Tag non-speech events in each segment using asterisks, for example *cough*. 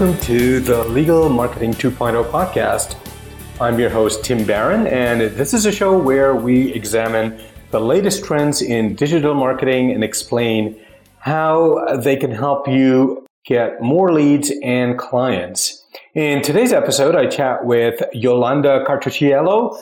welcome to the Legal Marketing 2.0 podcast. I'm your host, Tim Baran, and this is a show where we examine the latest trends in digital marketing and explain how they can help you get more leads and clients. In today's episode, I chat with Yolanda Cartusciello,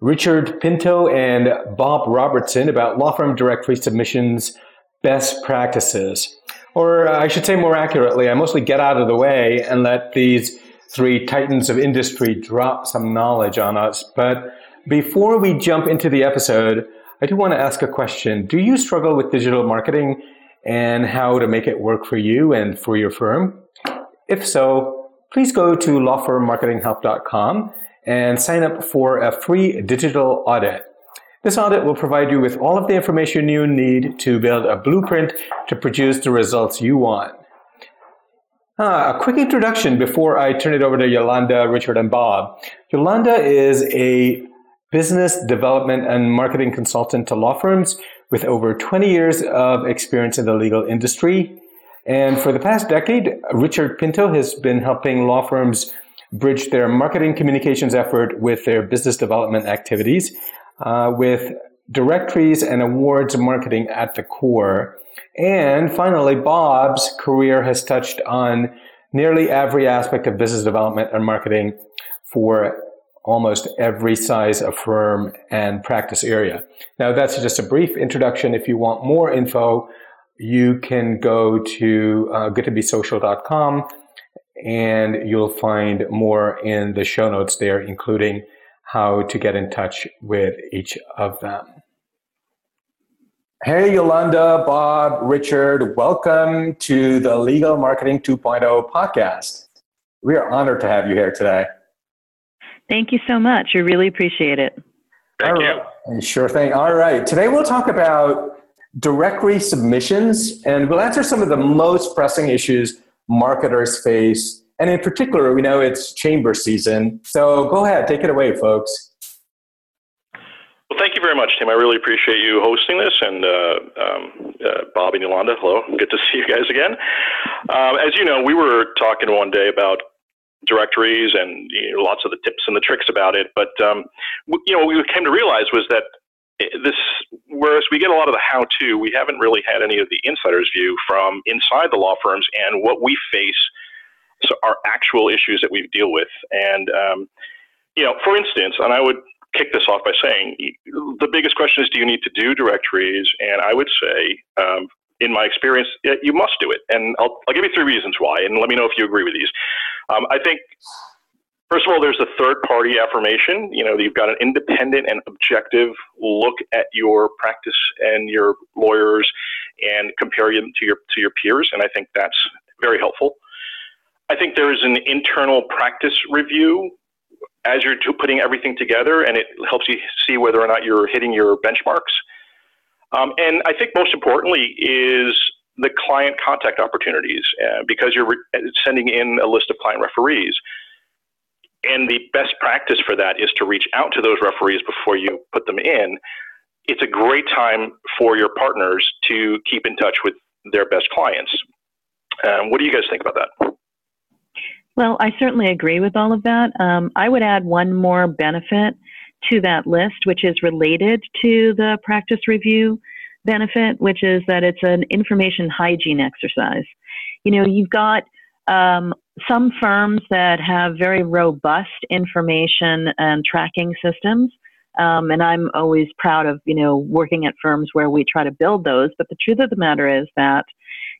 Richard Pinto, and Bob Robertson about law firm directory submissions best practices. Or uh, I should say more accurately, I mostly get out of the way and let these three titans of industry drop some knowledge on us. But before we jump into the episode, I do want to ask a question. Do you struggle with digital marketing and how to make it work for you and for your firm? If so, please go to lawfirmmarketinghelp.com and sign up for a free digital audit. This audit will provide you with all of the information you need to build a blueprint to produce the results you want. Uh, a quick introduction before I turn it over to Yolanda, Richard, and Bob. Yolanda is a business development and marketing consultant to law firms with over 20 years of experience in the legal industry. And for the past decade, Richard Pinto has been helping law firms bridge their marketing communications effort with their business development activities uh, with directories and awards marketing at the core. And finally, Bob's career has touched on nearly every aspect of business development and marketing for almost every size of firm and practice area. Now, that's just a brief introduction. If you want more info, you can go to uh, goodtobesocial.com and you'll find more in the show notes there, including how to get in touch with each of them. Hey, Yolanda, Bob, Richard, welcome to the Legal Marketing 2.0 podcast. We are honored to have you here today. Thank you so much. We really appreciate it. Thank you. Sure thing. All right. Today we'll talk about directory submissions and we'll answer some of the most pressing issues marketers face and in particular, we know it's chamber season. So go ahead, take it away, folks. Well, thank you very much, Tim. I really appreciate you hosting this. And uh, um, uh, Bob and Yolanda, hello. Good to *laughs* see you guys again. Um, as you know, we were talking one day about directories and you know, lots of the tips and the tricks about it. But um, you know, what we came to realize was that this, whereas we get a lot of the how-to, we haven't really had any of the insider's view from inside the law firms and what we face are actual issues that we deal with. And, um, you know, for instance, and I would kick this off by saying the biggest question is do you need to do directories? And I would say, um, in my experience, you must do it. And I'll, I'll, give you three reasons why, and let me know if you agree with these. Um, I think, first of all, there's the third party affirmation. You know, you've got an independent and objective look at your practice and your lawyers and compare them to your, to your peers. And I think that's very helpful. I think there is an internal practice review as you're putting everything together, and it helps you see whether or not you're hitting your benchmarks. Um, and I think most importantly is the client contact opportunities uh, because you're re- sending in a list of client referees. And the best practice for that is to reach out to those referees before you put them in. It's a great time for your partners to keep in touch with their best clients. Um, what do you guys think about that? Well, I certainly agree with all of that. Um, I would add one more benefit to that list, which is related to the practice review benefit, which is that it's an information hygiene exercise. You know, you've got um, some firms that have very robust information and tracking systems. Um, and I'm always proud of, you know, working at firms where we try to build those. But the truth of the matter is that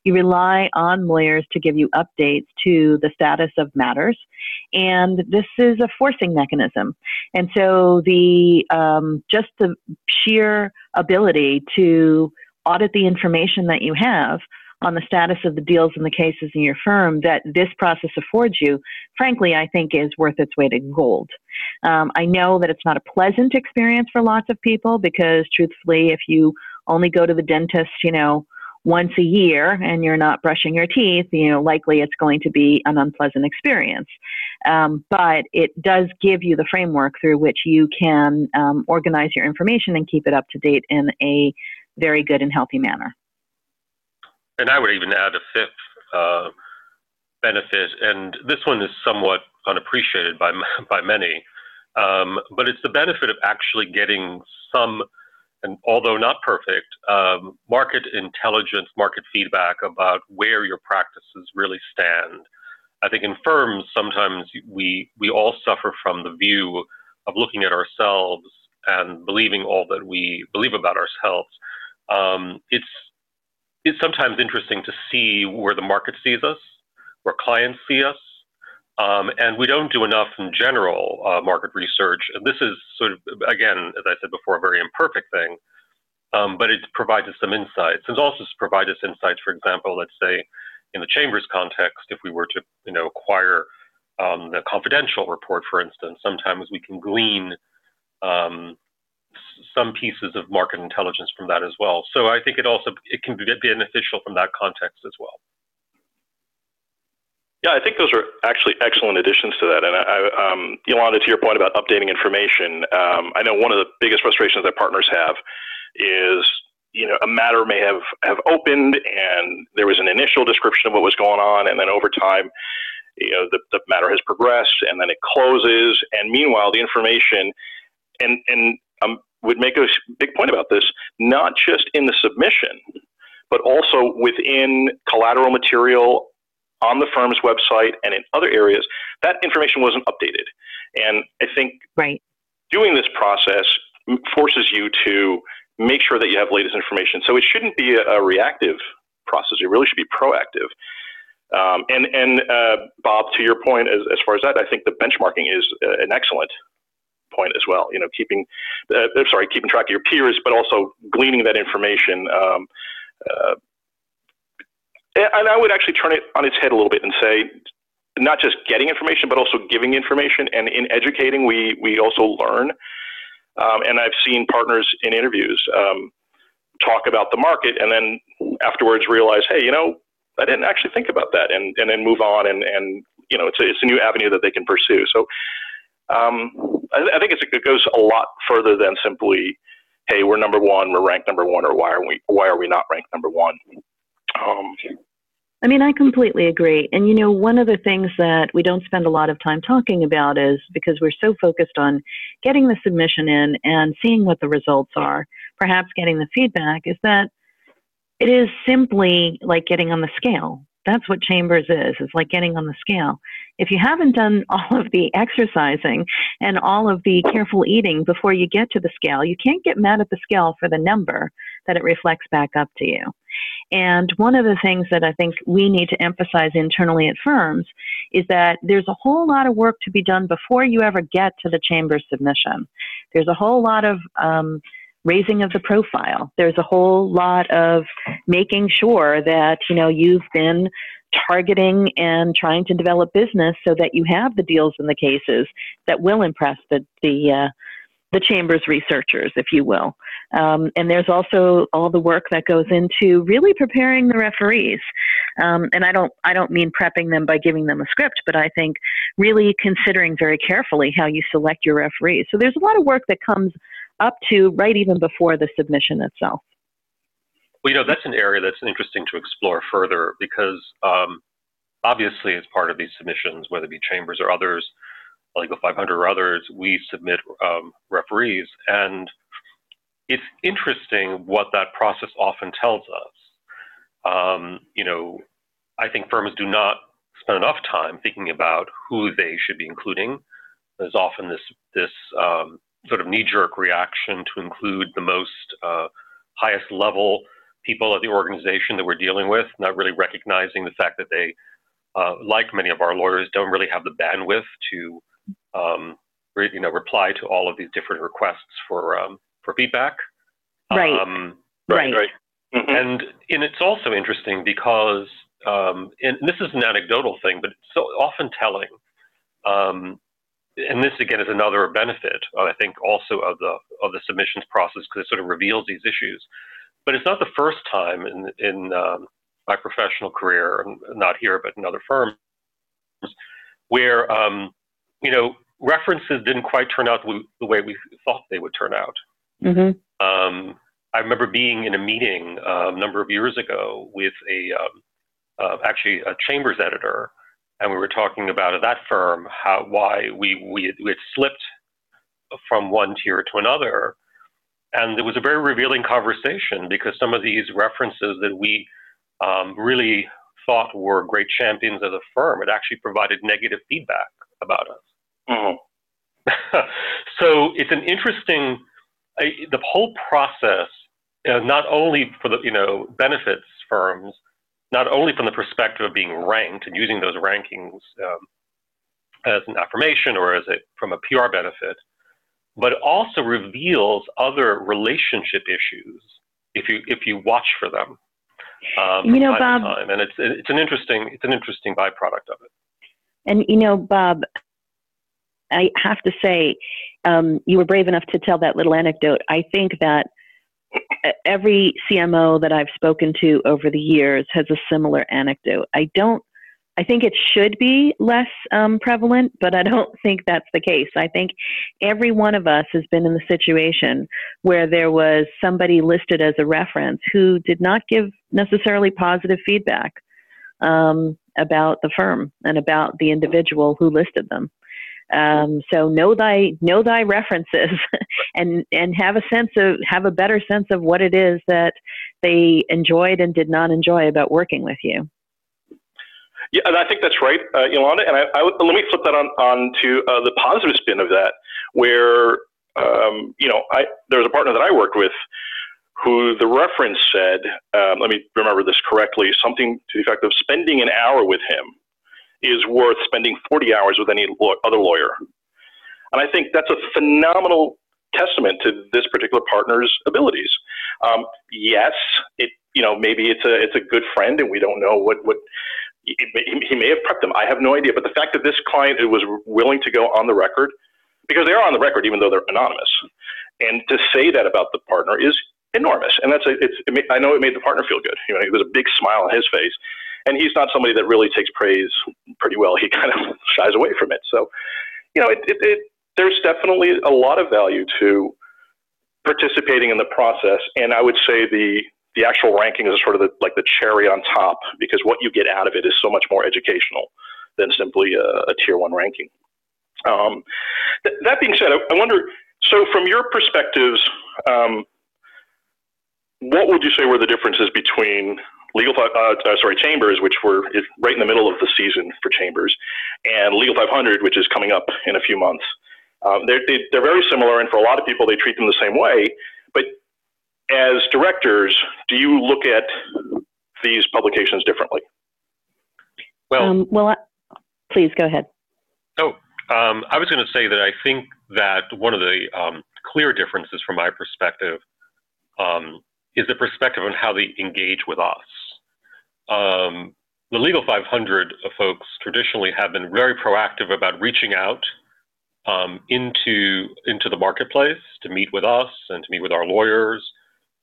you rely on lawyers to give you updates to the status of matters. And this is a forcing mechanism. And so the um, just the sheer ability to audit the information that you have on the status of the deals and the cases in your firm that this process affords you, frankly, I think is worth its weight in gold. Um, I know that it's not a pleasant experience for lots of people because, truthfully, if you only go to the dentist, you know, once a year and you're not brushing your teeth, you know, likely it's going to be an unpleasant experience. Um, but it does give you the framework through which you can um, organize your information and keep it up to date in a very good and healthy manner. And I would even add a fifth. Uh, benefit, and this one is somewhat unappreciated by *laughs* by many, um, but it's the benefit of actually getting some, and although not perfect, um, market intelligence, market feedback about where your practices really stand. I think in firms sometimes we we all suffer from the view of looking at ourselves and believing all that we believe about ourselves. Um, it's it's sometimes interesting to see where the market sees us, where clients see us, um, and we don't do enough in general uh, market research. And this is sort of, again, as I said before, a very imperfect thing, um, but it provides us some insights. And also provides us insights, for example, let's say in the Chambers context, if we were to, you know, acquire um, the confidential report, for instance, sometimes we can glean um, some pieces of market intelligence from that as well. So I think it also it can be beneficial from that context as well. Yeah, I think those are actually excellent additions to that. And I, um, Yolanda, to your point about updating information, um, I know one of the biggest frustrations that partners have is, you know, a matter may have, have opened and there was an initial description of what was going on, and then over time, you know, the, the matter has progressed and then it closes. And meanwhile, the information, and, and I um, would make a big point about this, not just in the submission, but also within collateral material on the firm's website and in other areas, that information wasn't updated. And I think right. doing this process forces you to make sure that you have latest information. So it shouldn't be a, a reactive process. It really should be proactive. Um, and and uh, Bob, to your point, as, as far as that, I think the benchmarking is uh, an excellent point as well. You know, keeping uh, sorry, keeping track of your peers, but also gleaning that information. Um, uh, and I would actually turn it on its head a little bit and say, not just getting information, but also giving information. And in educating, we we also learn. Um, and I've seen partners in interviews um, talk about the market, and then afterwards realize, hey, you know, I didn't actually think about that, and and then move on, and and you know, it's a, it's a new avenue that they can pursue. So um, I, I, think it goes a lot further than simply, hey, we're number one, we're ranked number one, or why are we why are we not ranked number one? Um, I mean, I completely agree. And you know, one of the things that we don't spend a lot of time talking about is because we're so focused on getting the submission in and seeing what the results are, perhaps getting the feedback, is that it is simply like getting on the scale. That's what Chambers is. It's like getting on the scale. If you haven't done *laughs* all of the exercising and all of the careful eating before you get to the scale, you can't get mad at the scale for the number that it reflects back up to you. And one of the things that I think we need to emphasize internally at firms is that there's a whole lot of work to be done before you ever get to the chamber submission. There's a whole lot of um, raising of the profile. There's a whole lot of making sure that, you know, you've been targeting and trying to develop business so that you have the deals and the cases that will impress the, the, uh, the chamber's researchers, if you will. Um, and there's also all the work that goes into really preparing the referees. Um, and I don't, I don't mean prepping them by giving them a script, but I think really considering very carefully how you select your referees. So there's a lot of work that comes up to right even before the submission itself. Well, you know, that's an area that's interesting to explore further because um, obviously, as part of these submissions, whether it be chambers or others, Legal 500 or others, we submit um, referees. And it's interesting what that process often tells us. Um, you know, I think firms do not spend enough time thinking about who they should be including. There's often this this um, sort of knee-jerk reaction to include the most uh, highest level people at the organization that we're dealing with, not really recognizing the fact that they, uh, like many of our lawyers, don't really have the bandwidth to, um, re- you know, reply to all of these different requests for um, for feedback. Right. Um, right. Right. Mm-hmm. And and it's also interesting because, um, and this is an anecdotal thing, but it's so often telling. Um, and this again is another benefit, I think, also of the of the submissions process because it sort of reveals these issues. But it's not the first time in in um, my professional career, not here but in other firms, where um, you know references didn't quite turn out the way we thought they would turn out. Mm-hmm. Um, I remember being in a meeting uh, a number of years ago with a um, uh, actually a chambers editor and we were talking about at that firm how why we we, we had slipped from one tier to another. And it was a very revealing conversation because some of these references that we um, really thought were great champions of the firm had actually provided negative feedback about us. Mm-hmm. *laughs* so it's an interesting, uh, the whole process, uh, not only for the you know benefits firms, not only from the perspective of being ranked and using those rankings um, as an affirmation or as a from a PR benefit, but also reveals other relationship issues if you if you watch for them. Um, you know, Bob, and it's it's an interesting it's an interesting byproduct of it. And you know, Bob, I have to say, um, you were brave enough to tell that little anecdote. I think that every CMO that I've spoken to over the years has a similar anecdote. I don't I think it should be less um, prevalent, but I don't *laughs* think that's the case. I think every one of us has been in the situation where there was somebody listed as a reference who did not give necessarily positive feedback um, about the firm and about the individual who listed them. Um, so know thy know thy references, *laughs* and and have a sense of have a better sense of what it is that they enjoyed and did not enjoy about working with you. Yeah, and I think that's right, uh, Yolanda. And I, I, let me flip that on, on to uh, the positive spin of that, where um, you know I, there was a partner that I worked with who the reference said, um, let me remember this correctly, something to the effect of spending an hour with him is worth spending 40 hours with any other lawyer. And I think that's a phenomenal testament to this particular partner's abilities. Um, yes, it you know maybe it's a it's a good friend, and we don't know what what he may have prepped them. I have no idea. But the fact that this client was willing to go on the record, because they are on the record, even though they're anonymous, and to say that about the partner is enormous. And that's a, it's. It may, I know it made the partner feel good. You know, there's a big smile on his face, and he's not somebody that really takes praise pretty well. He *laughs* kind of shies away from it. So, you know, it, it, it there's definitely a lot of value to participating in the process. And I would say the the actual ranking is sort of the, like the cherry on top because what you get out of it is so much more educational than simply a, a tier one ranking. Um, th- that being said, I, I, wonder. So, from your perspectives, um, what would you say were the differences between legal, uh, uh, sorry, Chambers, which were right in the middle of the season for Chambers, and Legal 500, which is coming up in a few months? Um, they're, they, are they are very similar, and for a lot of people, they treat them the same way. But as directors, do you look at these publications differently? Well, um, well, I, please go ahead. Oh, um, I was going to say that I think that one of the um, clear differences from my perspective um, is the perspective on how they engage with us. Um, the Legal 500 folks traditionally have been very proactive about reaching out um, into into the marketplace to meet with us and to meet with our lawyers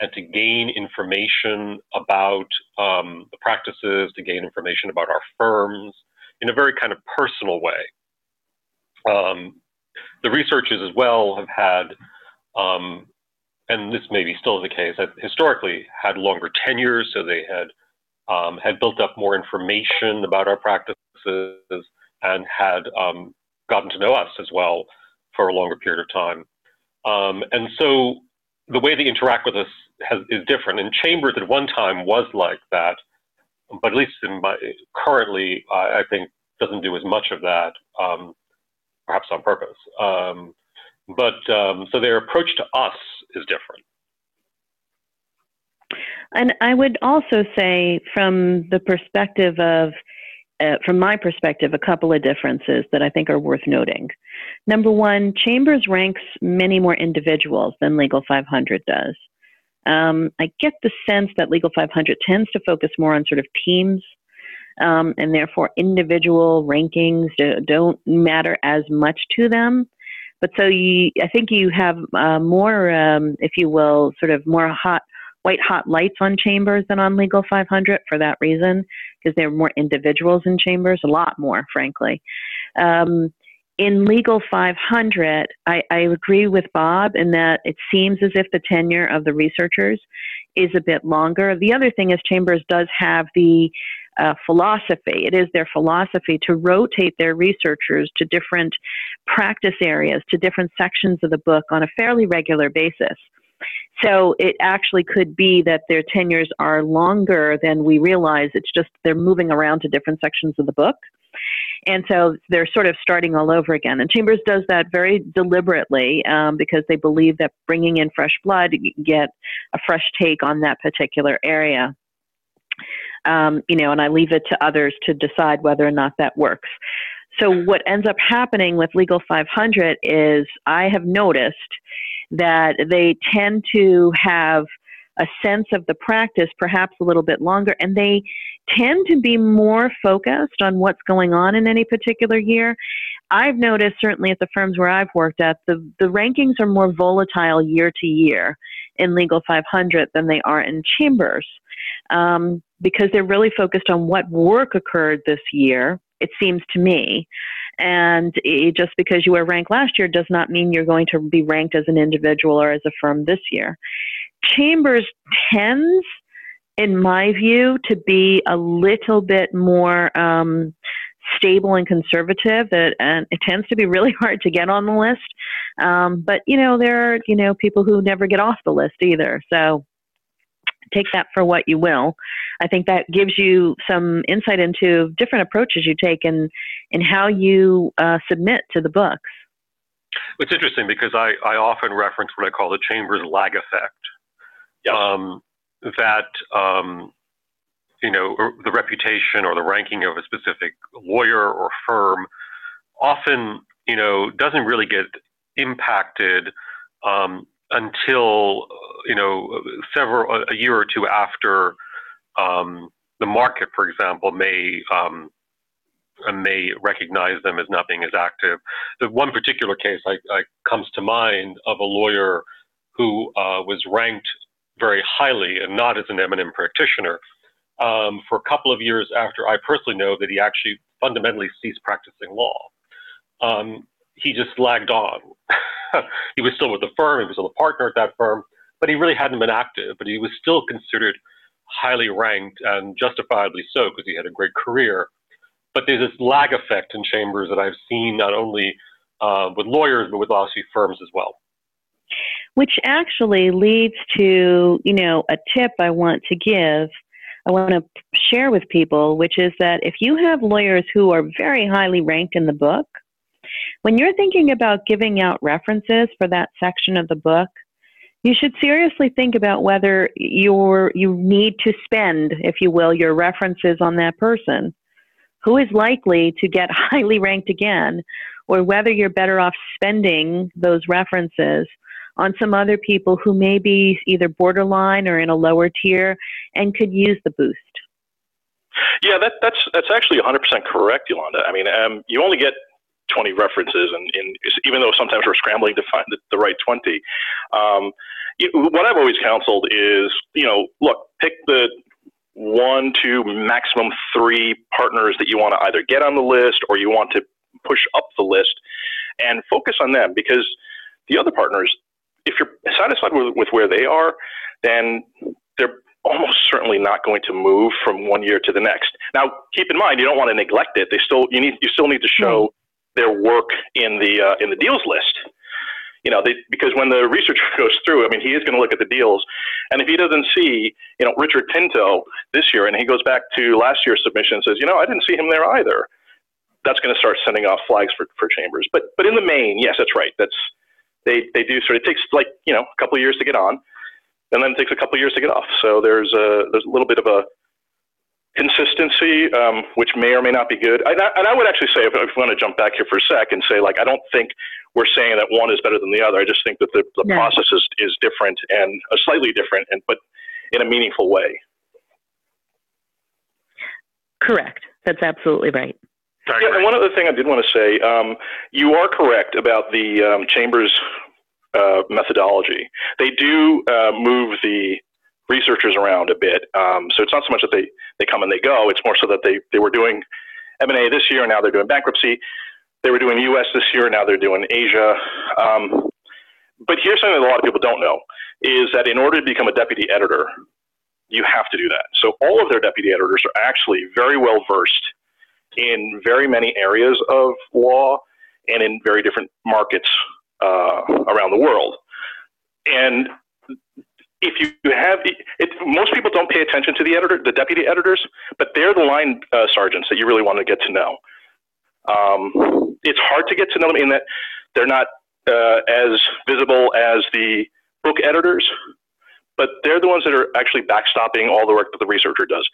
and to gain information about um, the practices, to gain information about our firms in a very kind of personal way. Um, the researchers as well have had, um, and this may be still the case, historically had longer tenures, so they had um, had built up more information about our practices and had um, gotten to know us as well for a longer period of time. Um, and so the way they interact with us has, is different. And Chambers at one time was like that, but at least my, currently, I think doesn't do as much of that, um, perhaps on purpose. Um, but um, so their approach to us is different. And I would also say, from the perspective of, uh, from my perspective, a couple of differences that I think are worth noting. Number one, Chambers ranks many more individuals than Legal 500 does. Um, I get the sense that Legal 500 tends to focus more on sort of teams, um, and therefore individual rankings do, don't matter as much to them. But so you, I think you have uh, more, um, if you will, sort of more hot, white hot lights on chambers than on Legal 500 for that reason, because there are more individuals in chambers, a lot more, frankly. Um, in Legal 500, I, I, agree with Bob in that it seems as if the tenure of the researchers is a bit longer. The other thing is Chambers does have the uh, philosophy. It is their philosophy to rotate their researchers to different practice areas, to different sections of the book on a fairly regular basis. So it actually could be that their tenures are longer than we realize. It's just they're moving around to different sections of the book. And so they're sort of starting all over again. And Chambers does that very deliberately um, because they believe that bringing in fresh blood, you get a fresh take on that particular area. Um, you know, and I leave it to others to decide whether or not that works. So what ends up happening with Legal 500 is I have noticed that they tend to have a sense of the practice perhaps a little bit longer and they tend to be more focused on what's going on in any particular year. I've noticed certainly at the firms where I've worked at the the rankings are more volatile year to year in Legal 500 than they are in Chambers um, because they're really focused on what work occurred this year. It seems to me, and it, just because you were ranked last year does not mean you're going to be ranked as an individual or as a firm this year. Chambers tends, in my view, to be a little bit more um, stable and conservative. That and it tends to be really *laughs* hard to get on the list. Um, but you know, there are you know people who never get off the list either. So take that for what you will. I think that gives you some insight into different approaches you take and in how you uh, submit to the books. It's interesting because I, I often reference what I call the Chambers lag effect. Yep. Um, that um, you know the reputation or the ranking of a specific lawyer or firm often you know doesn't really get impacted um, until you know several a year or two after um, the market, for example, may um, may recognize them as not being as active. The one particular case I, I comes to mind of a lawyer who uh, was ranked very highly and not as an eminent practitioner um, for a couple of years after I personally know that he actually fundamentally ceased practicing law. Um, he just lagged on. *laughs* he was still with the firm, he was still a partner at that firm, but he really hadn't been active, but he was still considered highly ranked and justifiably so because he had a great career. But there's this lag effect in chambers that I've seen not only uh, with lawyers, but with lawsuit firms as well. Which actually leads to, you know, a tip I want to give. I want to share with people, which is that if you have lawyers who are very highly ranked in the book, when you're thinking about giving out references for that section of the book, you should seriously think about whether you're, you need to spend, if you will, your references on that person who is likely to get *laughs* highly ranked again, or whether you're better off spending those references on some other people who may be either borderline or in a lower tier and could use the boost. Yeah, that, that's that's actually 100% correct, Yolanda. I mean, um, you only get 20 references, and, and, even though sometimes we're scrambling to find the, the right 20, um, you, what I've always counseled is, you know, look, pick the one, two, maximum three partners that you want to either get on the list or you want to push up the list, and focus on them because the other partners, if you're satisfied with, with where they are, then they're almost certainly not going to move from one year to the next. Now, keep in mind, you don't want to neglect it. They still you need you still need to show their work in the uh, in the deals list. You know, they, because when the researcher *laughs* goes through, I mean, he is going to look at the deals, and if he doesn't see, you know, Richard Pinto this year, and he goes back to last year's submission and says, you know, I didn't see him there either. That's going to start sending off flags for, for chambers. But but in the main, yes, that's right. That's they they do sort of it takes like you know a couple of years to get on, and then it takes a couple of years to get off. So there's a there's a little bit of a consistency, um, which may or may not be good. And I, and I would actually say, if, if we want to jump back here for a sec and say, like, I don't think we're saying that one is better than the other. I just think that the, the process is, is different and uh, slightly different, and but in a meaningful way. Correct. That's absolutely right. Yeah, and one other thing I did want to say, um, you are correct about the um, chambers uh, methodology. They do uh, move the researchers around a bit. Um, so it's not so much that they, they come and they go. It's more so that they, they were doing M&A this year, and now they're doing bankruptcy. They were doing U.S. this year, and now they're doing Asia. Um, but here's something that a lot of people don't know, is that in order to become a deputy editor, you have to do that. So all of their deputy editors are actually very well versed in very many areas of law and in very different markets uh, around the world. And if you have, it, most people don't pay attention to the editor, the deputy editors, but they're the line uh, sergeants that you really want to get to know. Um, it's hard to get to know them in that they're not uh, as visible as the book editors, but they're the ones that are actually backstopping all the work that the researcher does,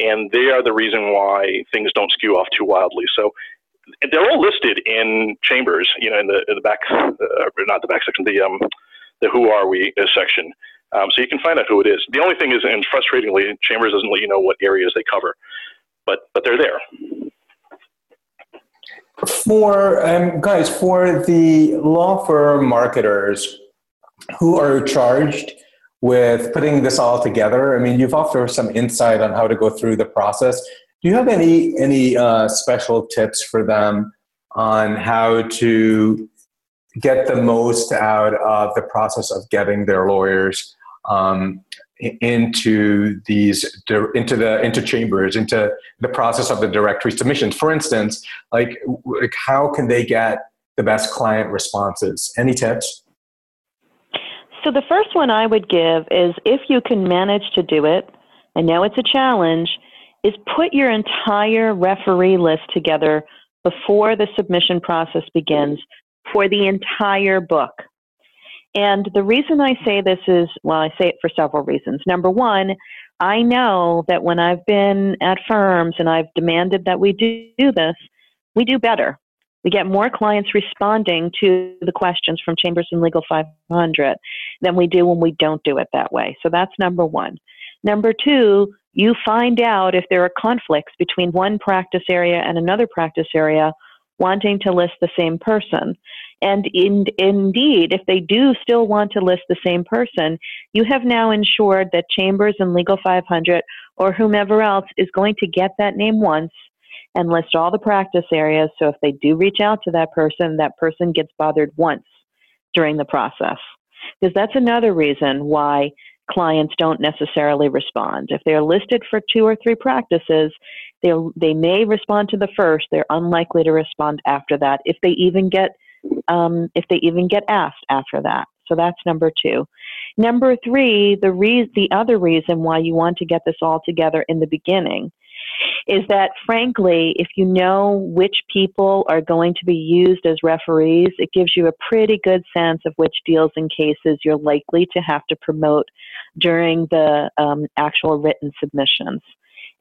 and they are the reason why things don't skew off too wildly. So they're all listed in chambers, you know, in the in the back, uh, not the back section, the um, the who are we uh, section. Um, so you can find out who it is. The only thing is, and frustratingly, Chambers doesn't let you know what areas they cover, but but they're there. For um, guys, for the law firm marketers who are charged with putting this all together, I mean, you've offered some insight on how to go through the process. Do you have any any uh, special tips for them on how to get the most out of the process of getting their lawyers um, into these into the into chambers into the process of the directory submissions. For instance like, like how can they get the best client responses? Any tips? So the first one i would give is if you can manage to do it i know it's a challenge is put your entire referee list together before the submission process begins for the entire book and the reason I say this is, well, I say it for several reasons. Number one, I know that when I've been at firms and I've demanded that we do this, we do better. We get more clients responding to the questions from Chambers and Legal 500 than we do when we don't do it that way. So that's number one. Number two, you find out if there are conflicts between one practice area and another practice area wanting to list the same person. And in, indeed, if they do still want to list the same person, you have now ensured that Chambers and Legal 500 or whomever else is going to get that name once and list all the practice areas. So if they do reach out to that person, that person gets bothered once during the process. Because that's another reason why clients don't necessarily respond. If they're listed for two or three practices, they they may respond to the first. They're unlikely to respond after that if they even get um, if they even get asked after that. So that's number two. Number three, the re- the other reason why you want to get this all together in the beginning is that frankly, if you know which people are going to be used as referees, it gives you a pretty good sense of which deals and cases you're likely to have to promote during the um, actual written submissions.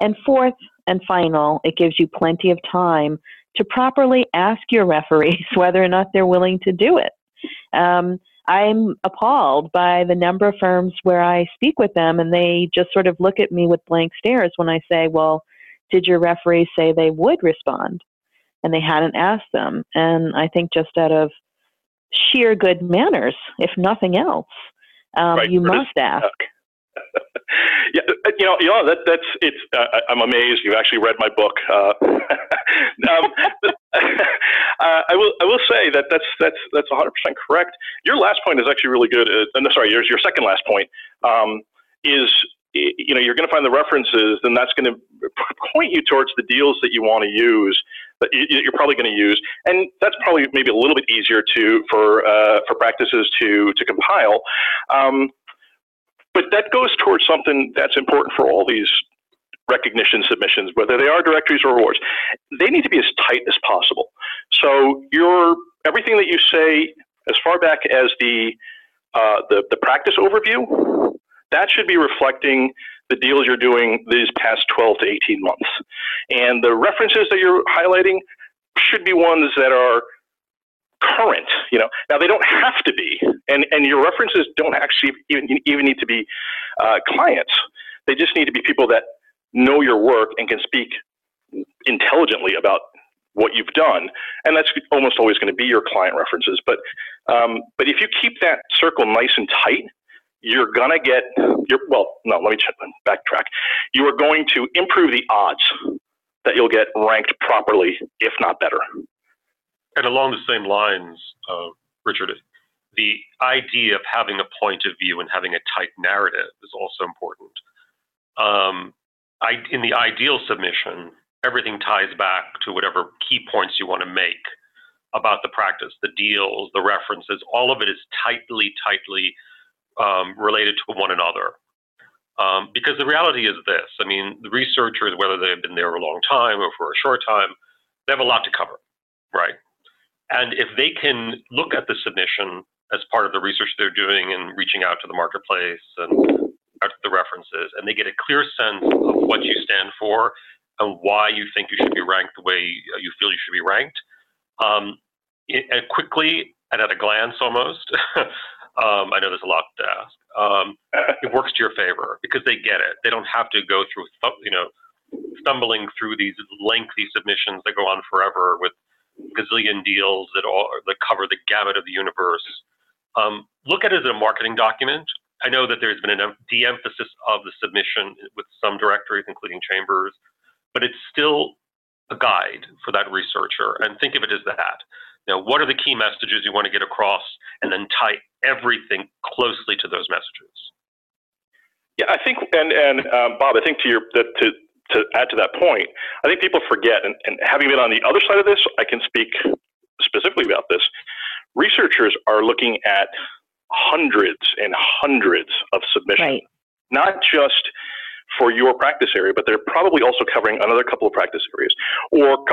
And fourth and final, it gives you plenty of time to properly ask your referees *laughs* whether or not they're willing to do it. Um, I'm appalled by the number of firms where I speak with them and they just sort of look at me with blank stares when I say, Well, did your referees say they would respond? And they hadn't asked them. And I think just out of sheer good manners, if nothing else, um, right, you must ask. *laughs* yeah, uh, you know, you know that that's it's. Uh, I'm amazed you actually read my book. Uh, *laughs* um, *laughs* uh, I will I will say that that's that's that's 100 percent correct. Your last point is actually really good. Uh, no, sorry, your your second last point um, is you know you're going to find the references, and that's going to point you towards the deals that you want to use that you're probably going to use, and that's probably maybe a little bit easier to for uh, for practices to to compile. Um, but that goes towards something that's important for all these recognition submissions, whether they are directories or awards. They need to be as tight as possible. So your everything that you say, as far back as the uh, the, the practice overview, that should be reflecting the deals you're doing these past 12 to 18 months. And the references that you're highlighting should be ones that are current. You know, now they don't have to be, and and your references don't actually even even need to be uh, clients. They just need to be people that know your work and can speak intelligently about what you've done, and that's almost always going to be your client references. But um, but if you keep that circle nice and tight, you're gonna get your well. No, let me check, backtrack. You are going to improve the odds that you'll get ranked properly, if not better. And along the same lines, uh, Richard, the idea of having a point of view and having a tight narrative is also important. um, I, in the ideal submission, everything ties back to whatever key points you want to make about the practice, the deals, the references. All of it is tightly, tightly um, related to one another. Um, because the reality is this I mean, the researchers, whether they've been there a long time or for a short time, they have a lot to cover, right? And if they can look at the submission as part of the research they're doing and reaching out to the marketplace and the references, and they get a clear sense of what you stand for and why you think you should be ranked the way you feel you should be ranked, um, it, quickly and at a glance almost. *laughs* um, I know there's a lot to ask. Um, it works to your favor because they get it. They don't have to go through, you know, stumbling through these lengthy submissions that go on forever with gazillion deals that all that cover the gamut of the universe. Um, look at it as a marketing document. I know that there's been a de-emphasis of the submission with some directories, including Chambers, but it's still a guide for that researcher. And think of it as that. Now, what are the key messages you want to get across, and then tie everything closely to those messages. Yeah, I think, and and um, Bob, I think to your that to to add to that point, I think people forget, and, and having been on the other side of this, I can speak specifically about this. Researchers are looking at hundreds and hundreds of submissions, right. not just for your practice area, but they're probably also covering another couple of practice areas or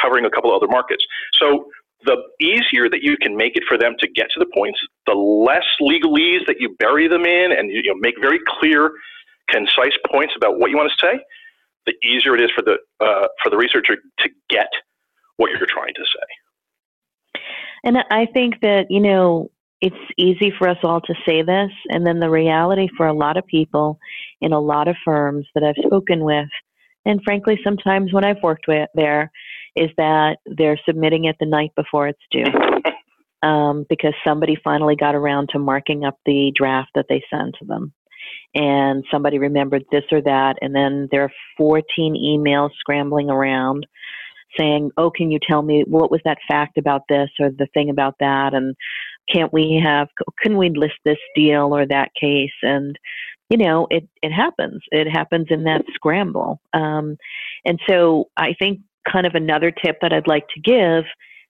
covering a couple of other markets. So the easier that you can make it for them to get to the points, the less legalese that you bury them in and you know, make very clear, concise points about what you want to say, the easier it is for the, uh, for the researcher to get what you're trying to say. And I think that, you know, it's easy for us all to say this, and then the reality for a lot of people in a lot of firms that I've spoken with, and frankly, sometimes when I've worked with there, is that they're submitting it the night before it's due. *laughs* Um, because somebody finally got around to marking up the draft that they sent to them. And somebody remembered this or that, and then there are 14 emails scrambling around saying, Oh, can you tell me what was that fact about this or the thing about that? And can't we have, couldn't we list this deal or that case? And, you know, it, it happens. It happens in that scramble. Um, and so I think kind of another tip that I'd like to give,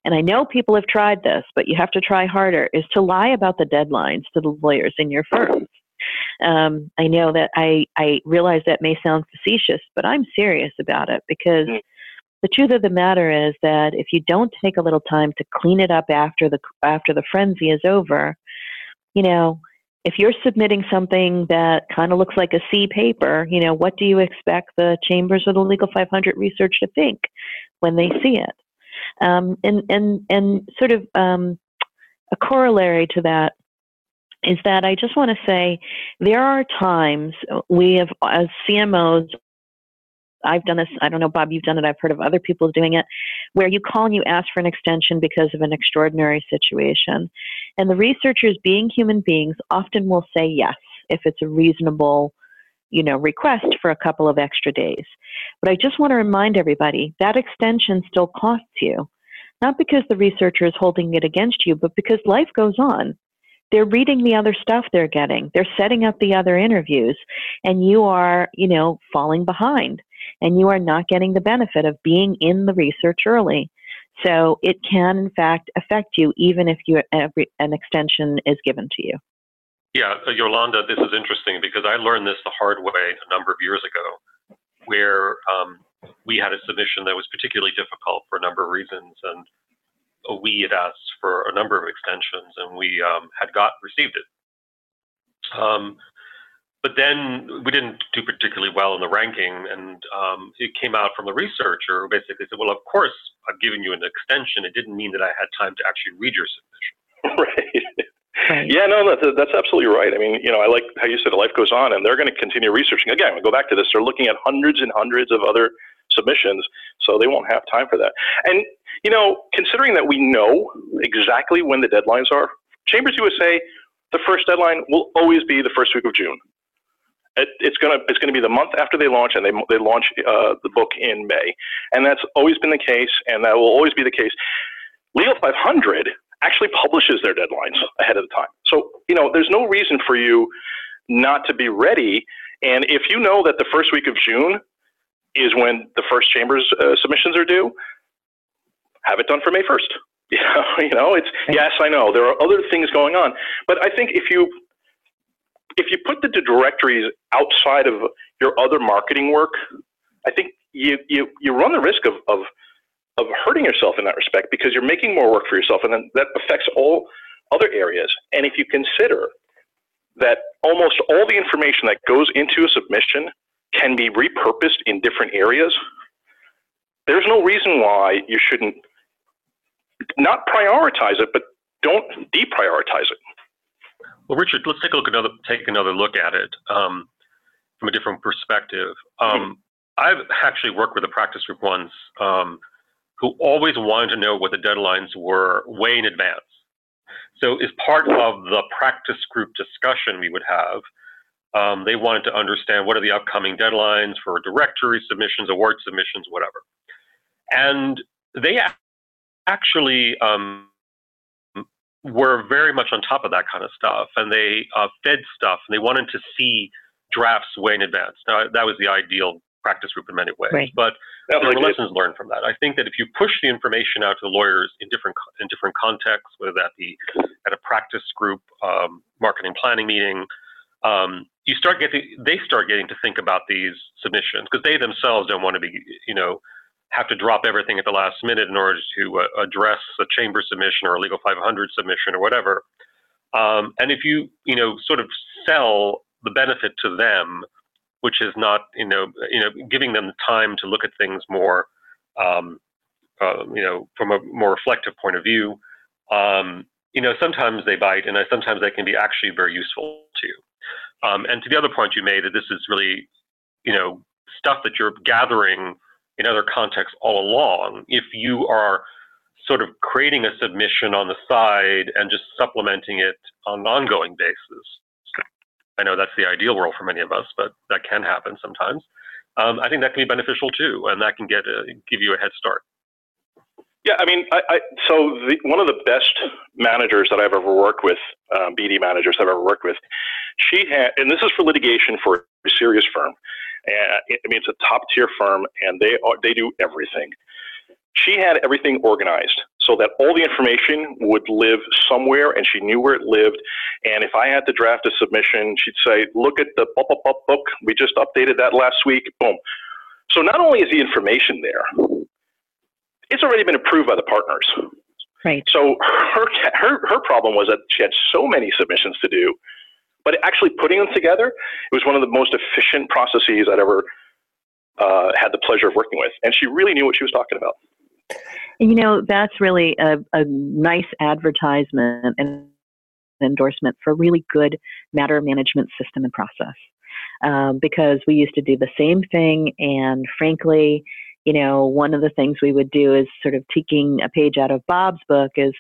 and I know people have tried this, but you have to try harder, is to lie about the deadlines to the lawyers in your firms. Um, I know that I, I realize that may sound facetious, but I'm serious about it because mm. the truth of the matter is that if you don't take a little time to clean it up after the after the frenzy is over, you know, if you're submitting something that kind of looks like a C paper, you know, what do you expect the chambers or the Legal 500 research to think when they see it? Um, and and and sort of um, a corollary to that is that I just want to say there are times uh, we have uh, as CMOs I've done this. I don't know, Bob, you've done it. I've heard of other people doing it, where you call and you ask for an extension because of an extraordinary situation. And the researchers, being human beings, often will say yes if it's a reasonable, you know, request for a couple of extra days. But I just want to remind everybody that extension still costs you, not because the researcher is holding it against you, but because life goes on they're reading the other stuff they're getting they're setting up the other interviews and you are you know falling behind and you are not getting the benefit of being in the research early. So it can, in fact, affect you even if you, an extension is given to you. Yeah, uh, Yolanda, this is interesting because I learned this the hard way a number of years ago, where um, we had a submission that was particularly difficult for a number of reasons, and we had asked for a number of extensions, and we um, had got received it. Um, but then we didn't do particularly well in the ranking, and um, it came out from the researcher who basically said, "Well, of course, I've given you an extension. It didn't mean that I had time to actually read your submission." *laughs* right. Yeah, no, that's, that's absolutely right. I mean, you know, I like how you said life goes on, and they're going to continue researching. Again, we go back to this. They're looking at hundreds and hundreds of other submissions, so they won't have time for that. And you know, considering that we know exactly when the deadlines are, Chambers USA, the first deadline will always be the first week of June. It, it's gonna it's gonna be the month after they launch, and they they launch uh, the book in May, and that's always been the case, and that will always be the case. Legal 500 actually publishes their deadlines ahead of the time, so you know there's no reason for you not to be ready And if you know that the first week of June is when the first chambers uh, submissions are due, have it done for May 1st. *laughs* You know, you know, it's yes, I know there are other things going on, but I think if you if you put the directories outside of your other marketing work, I think you you you run the risk of of of hurting yourself in that respect because you're making more work for yourself, and then that affects all other areas. And if you consider that almost all the information that goes into a submission can be repurposed in different areas, there's no reason why you shouldn't not prioritize it, but don't deprioritize it. Well, Richard, let's take a look another take another look at it um, from a different perspective. Um, mm-hmm. I've actually worked with a practice group once um, who always wanted to know what the deadlines were way in advance. So, as part of the practice group discussion we would have, um, they wanted to understand what are the upcoming deadlines for directory submissions, award submissions, whatever. And they actually um, were very much on top of that kind of stuff, and they uh, fed stuff, and they wanted to see drafts way in advance. Now, that was the ideal practice group in many ways, right. but there were lessons learned from that. I think that if you push the information out to the lawyers in different in different contexts, whether that be at a practice group, um, marketing planning meeting, um, you start getting they start getting to think about these submissions because they themselves don't want to be, you know, have to drop everything at the last minute in order to uh, address a chamber submission or a legal 500 submission or whatever. Um, and if you, you know, sort of sell the benefit to them, which is not, you know, you know, giving them the time to look at things more, um, uh, you know, from a more reflective point of view, um, you know, sometimes they bite, and sometimes they can be actually very useful to you. Um, and to the other point you made, that this is really, you know, stuff that you're gathering in other contexts all along. If you are sort of creating a submission on the side and just supplementing it on an ongoing basis, I know that's the ideal world for many of us, but that can happen sometimes. Um, I think that can be beneficial too, and that can get a, give you a head start. Yeah, I mean, I, I, so the, one of the best managers that I've ever worked with, um, BD managers I've ever worked with, she had, and this is for litigation for a serious firm. And I mean, it's a top tier firm, and they are, they do everything. She had everything organized so that all the information would live somewhere, and she knew where it lived. And if I had to draft a submission, she'd say, "Look at the book. We just updated that last week. Boom." So not only is the information there, it's already been approved by the partners. Right. So her her her problem was that she had so many submissions to do but actually putting them together, it was one of the most efficient processes I'd ever uh, had the pleasure of working with. And she really knew what she was talking about. You know, that's really a, a nice advertisement and endorsement for a really good matter management system and process. Um, because we used to do the same thing, and frankly, you know, one of the things we would do is sort of taking a page out of Bob's book is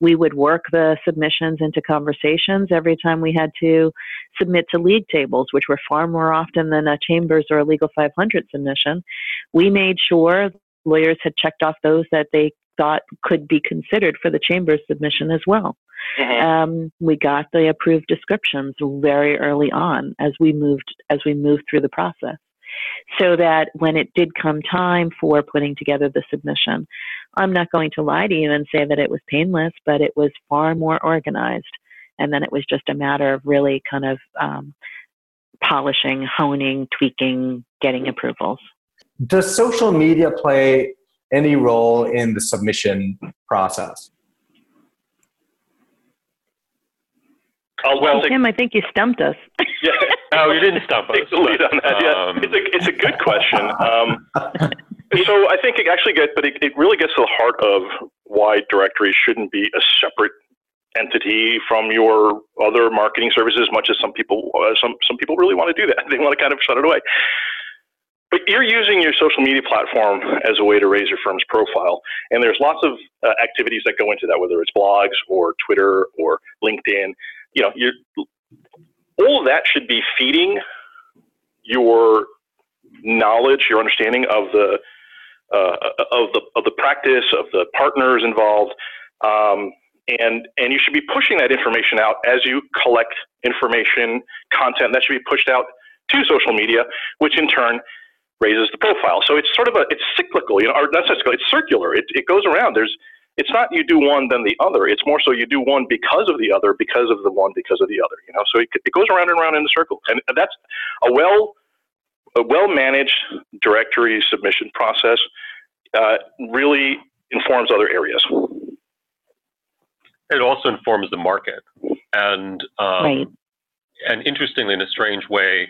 we would work the submissions into conversations every time we had to submit to league tables, which were far more often than a chambers or a legal 500 submission. We made sure lawyers had checked off those that they thought could be considered for the chambers submission as well. Mm-hmm. Um, we got the approved descriptions very early on as we moved as we moved through the process so that when it did come time for putting together the submission, I'm not going to lie to you and say that it was painless, but it was far more organized. And then it was just a matter of really kind of um, polishing, honing, tweaking, getting approvals. Does social media play any role in the submission process? Oh, well, Tim, I think you stumped us. Yeah. No, you didn't stump us. Take the lead on that. Yeah. Um, it's, a, it's a good question. Um, *laughs* so I think it actually gets, but it, it really gets to the heart of why directories shouldn't be a separate entity from your other marketing services. Much as some people, uh, some some people really want to do that. *laughs* They want to kind of shut it away. But you're using your social media platform as a way to raise your firm's profile, and there's lots of uh, activities that go into that, whether it's blogs or Twitter or LinkedIn. You know, you're all of that should be feeding your knowledge, your understanding of the uh, of the of the practice of the partners involved, um, and and you should be pushing that information out as you collect information, content that should be pushed out to social media, which in turn raises the profile. So it's sort of a it's cyclical, you know, or not cyclical, it's circular. It, it goes around. There's it's not you do one then the other. It's more so you do one because of the other, because of the one, because of the other. You know, so it, it goes around and around in a circle, and that's a well a well managed directory submission process. Uh, really informs other areas. It also informs the market, and um, Right. and interestingly, in a strange way,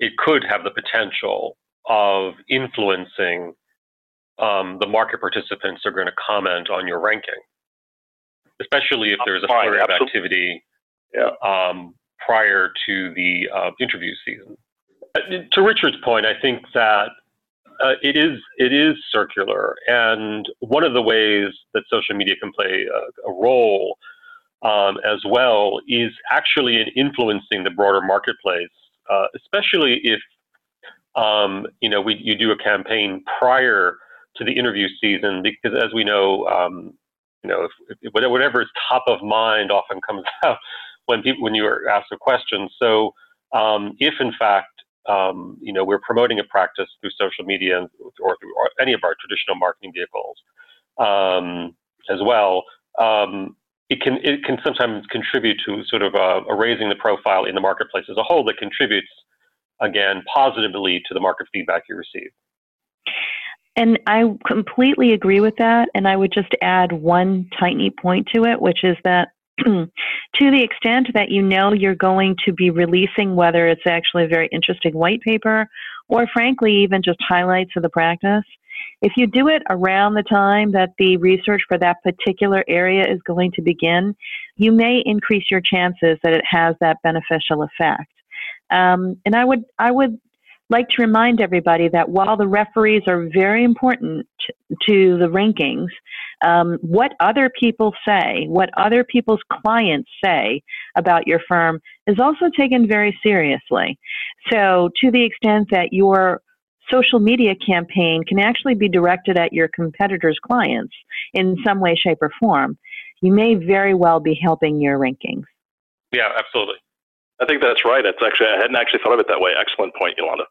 it could have the potential of influencing um, the market participants are going to comment on your ranking, especially if there's a flurry of activity Yeah. um, prior to the uh, interview season. Uh, To Richard's point, I think that uh, it is it is circular, and one of the ways that social media can play a, a role um, as well is actually in influencing the broader marketplace, uh, especially if um, you know we, you do a campaign prior to the interview season, because as we know, um, you know if, if, whatever is top of mind often comes *laughs* out when people when you are asked a question. So um, if in fact um, you know we're promoting a practice through social media or through any of our traditional marketing vehicles um, as well, um, it can it can sometimes contribute to sort of a, a raising the profile in the marketplace as a whole that contributes again positively to the market feedback you receive. And I completely agree with that. And I would just add one tiny point to it, which is that *clears throat* to the extent that you know you're going to be releasing, whether it's actually a very interesting white paper or frankly, even just highlights of the practice, if you do it around the time that the research for that particular area is going to begin, you may increase your chances that it has that beneficial effect. Um, and I would, I would like to remind everybody that while the referees are very important to the rankings, um, what other people say, what other people's clients say about your firm is also taken very seriously. So, to the extent that your social media campaign can actually be directed at your competitors' clients in some way, shape, or form, you may very well be helping your rankings. Yeah, absolutely. I think that's right. That's actually I hadn't actually thought of it that way. Excellent point, Yolanda.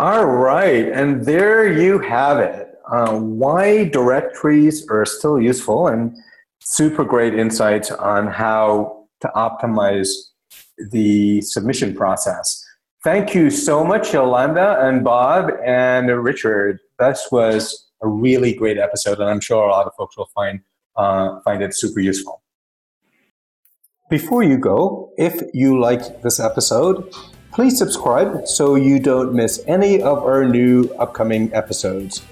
All right, and there you have it. Uh, why directories are still useful and super great insights on how to optimize the submission process. Thank you so much, Yolanda and Bob and Richard. This was a really great episode, and I'm sure a lot of folks will find uh, find it super useful. Before you go, if you liked this episode, please subscribe so you don't miss any of our new upcoming episodes.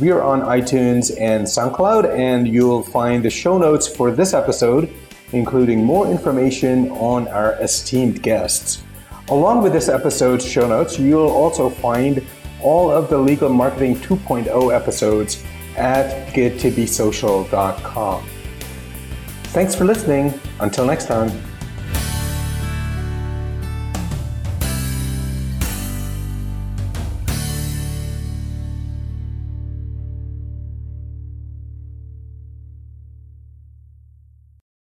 We are on iTunes and SoundCloud, and you'll find the show notes for this episode, including more information on our esteemed guests. Along with this episode's show notes, you'll also find all of the Legal Marketing 2.0 episodes at gettobesocial.com. Thanks for listening. Until next time.